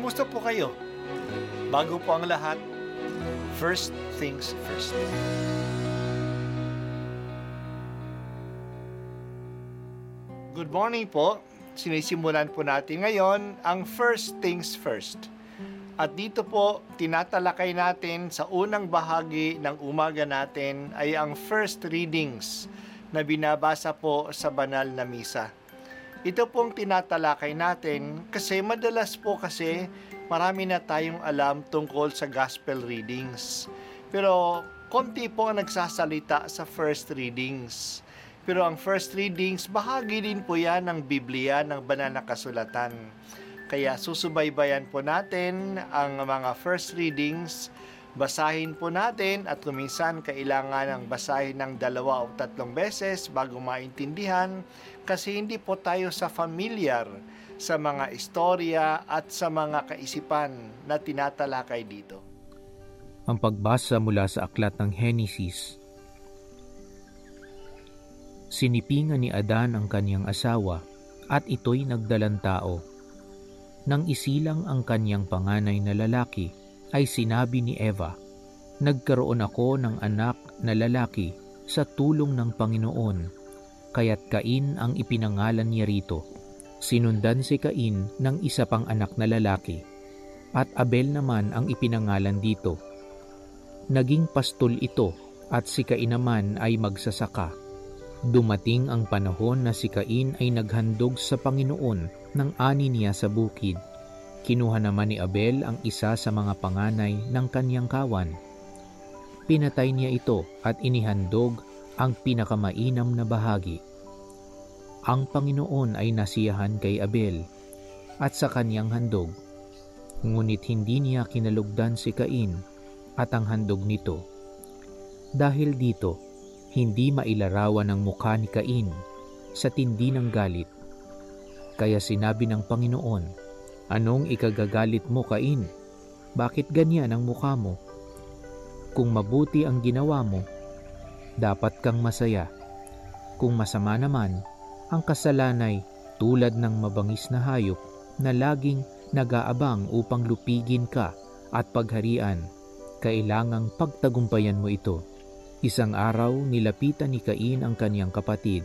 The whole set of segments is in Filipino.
Kamusta po kayo? Bago po ang lahat, first things first. Good morning po. Sinisimulan po natin ngayon ang first things first. At dito po, tinatalakay natin sa unang bahagi ng umaga natin ay ang first readings na binabasa po sa banal na misa. Ito pong tinatalakay natin kasi madalas po kasi marami na tayong alam tungkol sa gospel readings. Pero konti po ang nagsasalita sa first readings. Pero ang first readings, bahagi din po yan ng Biblia, ng banal na kasulatan. Kaya susubaybayan po natin ang mga first readings, basahin po natin at kuminsan kailangan ng basahin ng dalawa o tatlong beses bago maintindihan kasi hindi po tayo sa familiar sa mga istorya at sa mga kaisipan na tinatalakay dito. Ang pagbasa mula sa aklat ng Henesis Sinipingan ni Adan ang kanyang asawa at ito'y nagdalang tao. Nang isilang ang kanyang panganay na lalaki, ay sinabi ni Eva, Nagkaroon ako ng anak na lalaki sa tulong ng Panginoon, kaya't Cain ang ipinangalan niya rito. Sinundan si Cain ng isa pang anak na lalaki, at Abel naman ang ipinangalan dito. Naging pastol ito at si Cain naman ay magsasaka Dumating ang panahon na si Cain ay naghandog sa Panginoon ng ani niya sa bukid. Kinuha naman ni Abel ang isa sa mga panganay ng kanyang kawan. Pinatay niya ito at inihandog ang pinakamainam na bahagi. Ang Panginoon ay nasiyahan kay Abel at sa kanyang handog. Ngunit hindi niya kinalugdan si Cain at ang handog nito. Dahil dito, hindi mailarawan ng mukha ni Cain sa tindi ng galit. Kaya sinabi ng Panginoon, Anong ikagagalit mo, Cain? Bakit ganyan ang mukha mo? Kung mabuti ang ginawa mo, dapat kang masaya. Kung masama naman, ang kasalanay tulad ng mabangis na hayop na laging nag-aabang upang lupigin ka at pagharian, kailangang pagtagumpayan mo ito. Isang araw, nilapitan ni Cain ang kanyang kapatid.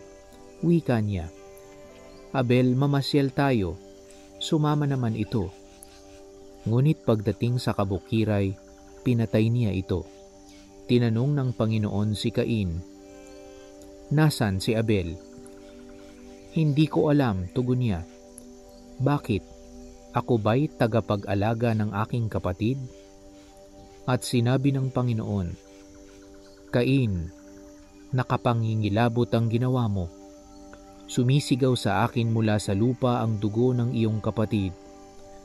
Wika niya, Abel, mamasyal tayo. Sumama naman ito. Ngunit pagdating sa kabukiray, pinatay niya ito. Tinanong ng Panginoon si Cain, Nasaan si Abel? Hindi ko alam, tugon niya. Bakit? Ako ba'y tagapag-alaga ng aking kapatid? At sinabi ng Panginoon, Cain, nakapangingilabot ang ginawa mo. Sumisigaw sa akin mula sa lupa ang dugo ng iyong kapatid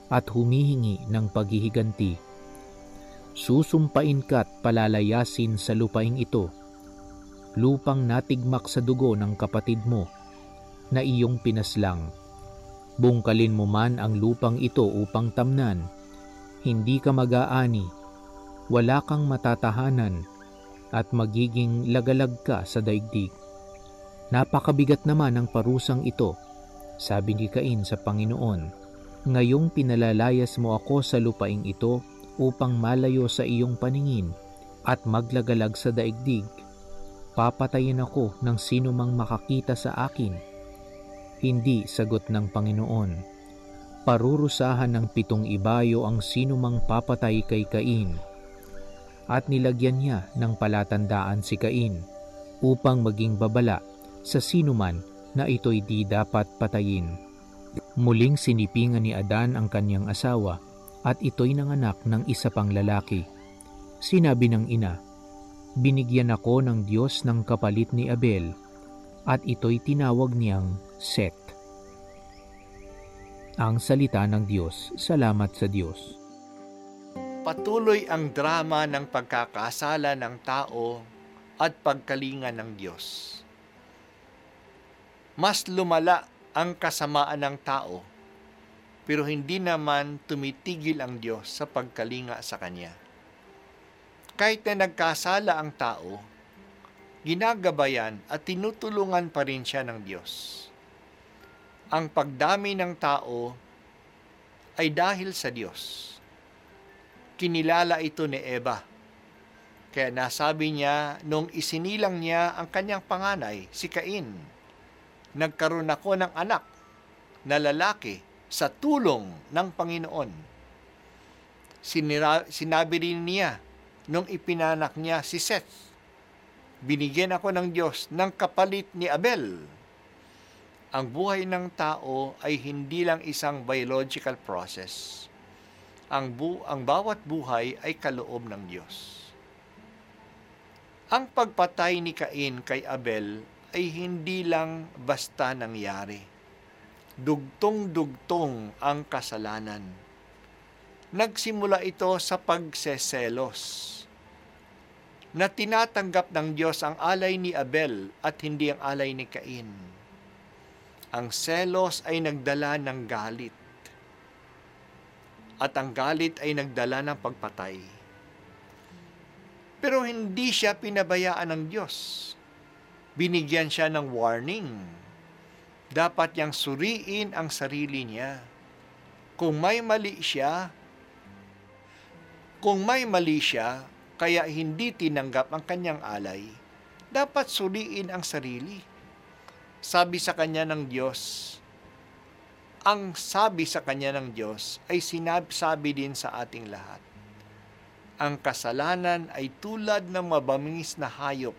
at humihingi ng paghihiganti. Susumpain ka't palalayasin sa lupaing ito, lupang natigmak sa dugo ng kapatid mo na iyong pinaslang. Bungkalin mo man ang lupang ito upang tamnan, hindi ka mag-aani, wala kang matatahanan, at magiging lagalag ka sa daigdig. Napakabigat naman ang parusang ito, sabi ni Cain sa Panginoon. Ngayong pinalalayas mo ako sa lupaing ito upang malayo sa iyong paningin at maglagalag sa daigdig. Papatayin ako ng sino mang makakita sa akin. Hindi sagot ng Panginoon. Parurusahan ng pitong ibayo ang sino mang papatay kay Cain at nilagyan niya ng palatandaan si Cain upang maging babala sa sinuman na ito'y di dapat patayin. Muling sinipingan ni Adan ang kanyang asawa at ito'y nanganak ng isa pang lalaki. Sinabi ng ina, Binigyan ako ng Diyos ng kapalit ni Abel at ito'y tinawag niyang Set. Ang salita ng Diyos, salamat sa Diyos. Patuloy ang drama ng pagkakasala ng tao at pagkalinga ng Diyos. Mas lumala ang kasamaan ng tao, pero hindi naman tumitigil ang Diyos sa pagkalinga sa Kanya. Kahit na nagkasala ang tao, ginagabayan at tinutulungan pa rin siya ng Diyos. Ang pagdami ng tao ay dahil sa Diyos. Kinilala ito ni Eva. Kaya nasabi niya nung isinilang niya ang kanyang panganay, si Cain, nagkaroon ako ng anak na lalaki sa tulong ng Panginoon. Sinira, sinabi rin niya nung ipinanak niya si Seth, binigyan ako ng Diyos ng kapalit ni Abel. Ang buhay ng tao ay hindi lang isang biological process. Ang, bu ang bawat buhay ay kaloob ng Diyos. Ang pagpatay ni Cain kay Abel ay hindi lang basta nangyari. Dugtong-dugtong ang kasalanan. Nagsimula ito sa pagseselos na tinatanggap ng Diyos ang alay ni Abel at hindi ang alay ni Cain. Ang selos ay nagdala ng galit. At ang galit ay nagdala ng pagpatay. Pero hindi siya pinabayaan ng Diyos. Binigyan siya ng warning. Dapat niyang suriin ang sarili niya. Kung may mali siya, kung may mali siya, kaya hindi tinanggap ang kanyang alay, dapat suliin ang sarili. Sabi sa kanya ng Diyos, ang sabi sa kanya ng Diyos ay sinabi din sa ating lahat. Ang kasalanan ay tulad ng mabamingis na hayop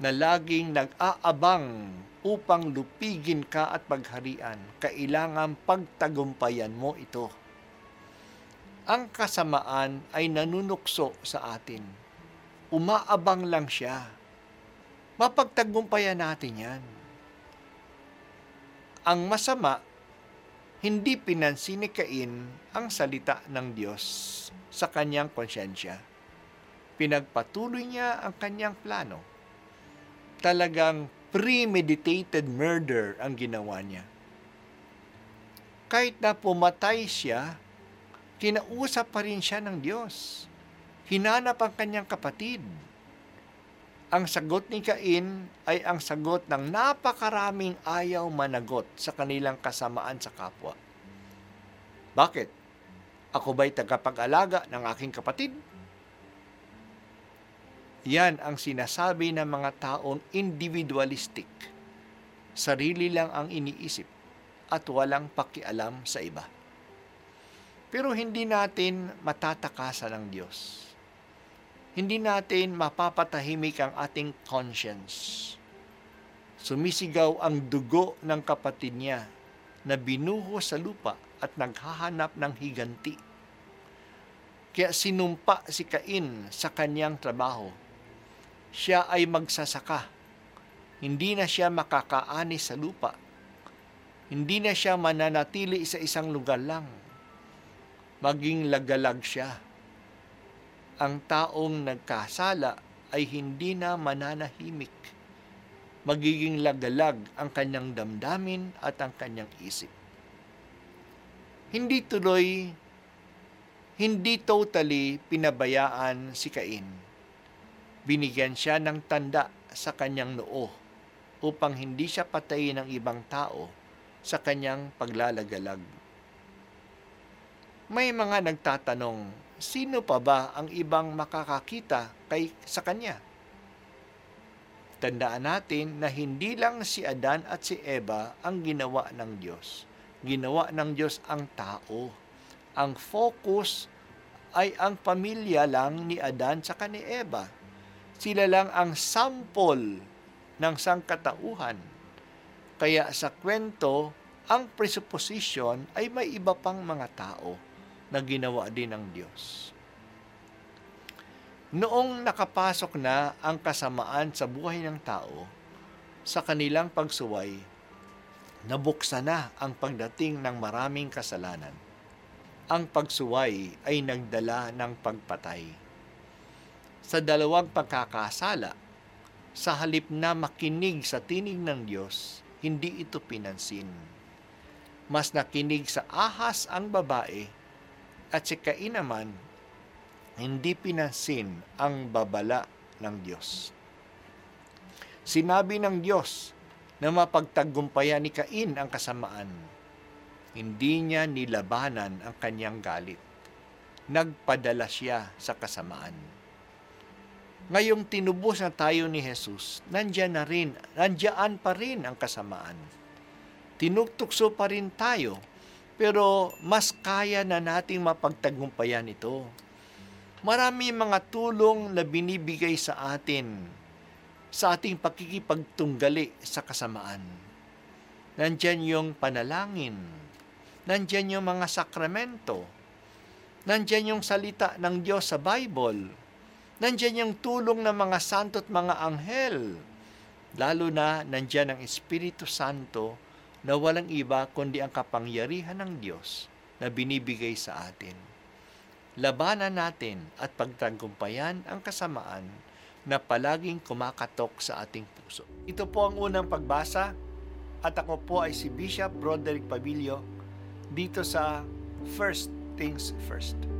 na laging nag-aabang upang lupigin ka at pagharian. Kailangan pagtagumpayan mo ito ang kasamaan ay nanunukso sa atin. Umaabang lang siya. Mapagtagumpayan natin yan. Ang masama, hindi pinansin ni Cain ang salita ng Diyos sa kanyang konsyensya. Pinagpatuloy niya ang kanyang plano. Talagang premeditated murder ang ginawa niya. Kahit na pumatay siya, kinausap pa rin siya ng Diyos. Hinanap ang kanyang kapatid. Ang sagot ni Cain ay ang sagot ng napakaraming ayaw managot sa kanilang kasamaan sa kapwa. Bakit? Ako ba'y tagapag-alaga ng aking kapatid? Yan ang sinasabi ng mga taong individualistic. Sarili lang ang iniisip at walang pakialam sa iba. Pero hindi natin matatakasan ng Diyos. Hindi natin mapapatahimik ang ating conscience. Sumisigaw ang dugo ng kapatid niya na binuho sa lupa at naghahanap ng higanti. Kaya sinumpa si Cain sa kanyang trabaho. Siya ay magsasaka. Hindi na siya makakaani sa lupa. Hindi na siya mananatili sa isang lugar lang maging lagalag siya. Ang taong nagkasala ay hindi na mananahimik. Magiging lagalag ang kanyang damdamin at ang kanyang isip. Hindi tuloy, hindi totally pinabayaan si Cain. Binigyan siya ng tanda sa kanyang noo upang hindi siya patayin ng ibang tao sa kanyang paglalagalag may mga nagtatanong, sino pa ba ang ibang makakakita kay sa kanya? Tandaan natin na hindi lang si Adan at si Eva ang ginawa ng Diyos. Ginawa ng Diyos ang tao. Ang focus ay ang pamilya lang ni Adan sa ni Eva. Sila lang ang sample ng sangkatauhan. Kaya sa kwento, ang presupposition ay may iba pang mga tao na ginawa din ng Diyos. Noong nakapasok na ang kasamaan sa buhay ng tao, sa kanilang pagsuway, nabuksan na ang pagdating ng maraming kasalanan. Ang pagsuway ay nagdala ng pagpatay. Sa dalawang pagkakasala, sa halip na makinig sa tinig ng Diyos, hindi ito pinansin. Mas nakinig sa ahas ang babae at si Cain naman, hindi pinansin ang babala ng Diyos. Sinabi ng Diyos na mapagtagumpayan ni Cain ang kasamaan. Hindi niya nilabanan ang kanyang galit. Nagpadala siya sa kasamaan. Ngayong tinubos na tayo ni Jesus, nandyan na rin, nandiyan pa rin ang kasamaan. Tinugtukso pa rin tayo, pero mas kaya na nating mapagtagumpayan ito. Marami mga tulong na binibigay sa atin sa ating pakikipagtunggali sa kasamaan. Nandyan yung panalangin, nandyan yung mga sakramento, nandyan yung salita ng Diyos sa Bible, nandyan yung tulong ng mga santo at mga anghel, lalo na nandyan ang Espiritu Santo na walang iba kundi ang kapangyarihan ng Diyos na binibigay sa atin. Labanan natin at pagtagumpayan ang kasamaan na palaging kumakatok sa ating puso. Ito po ang unang pagbasa at ako po ay si Bishop Broderick Pabilio dito sa First Things First.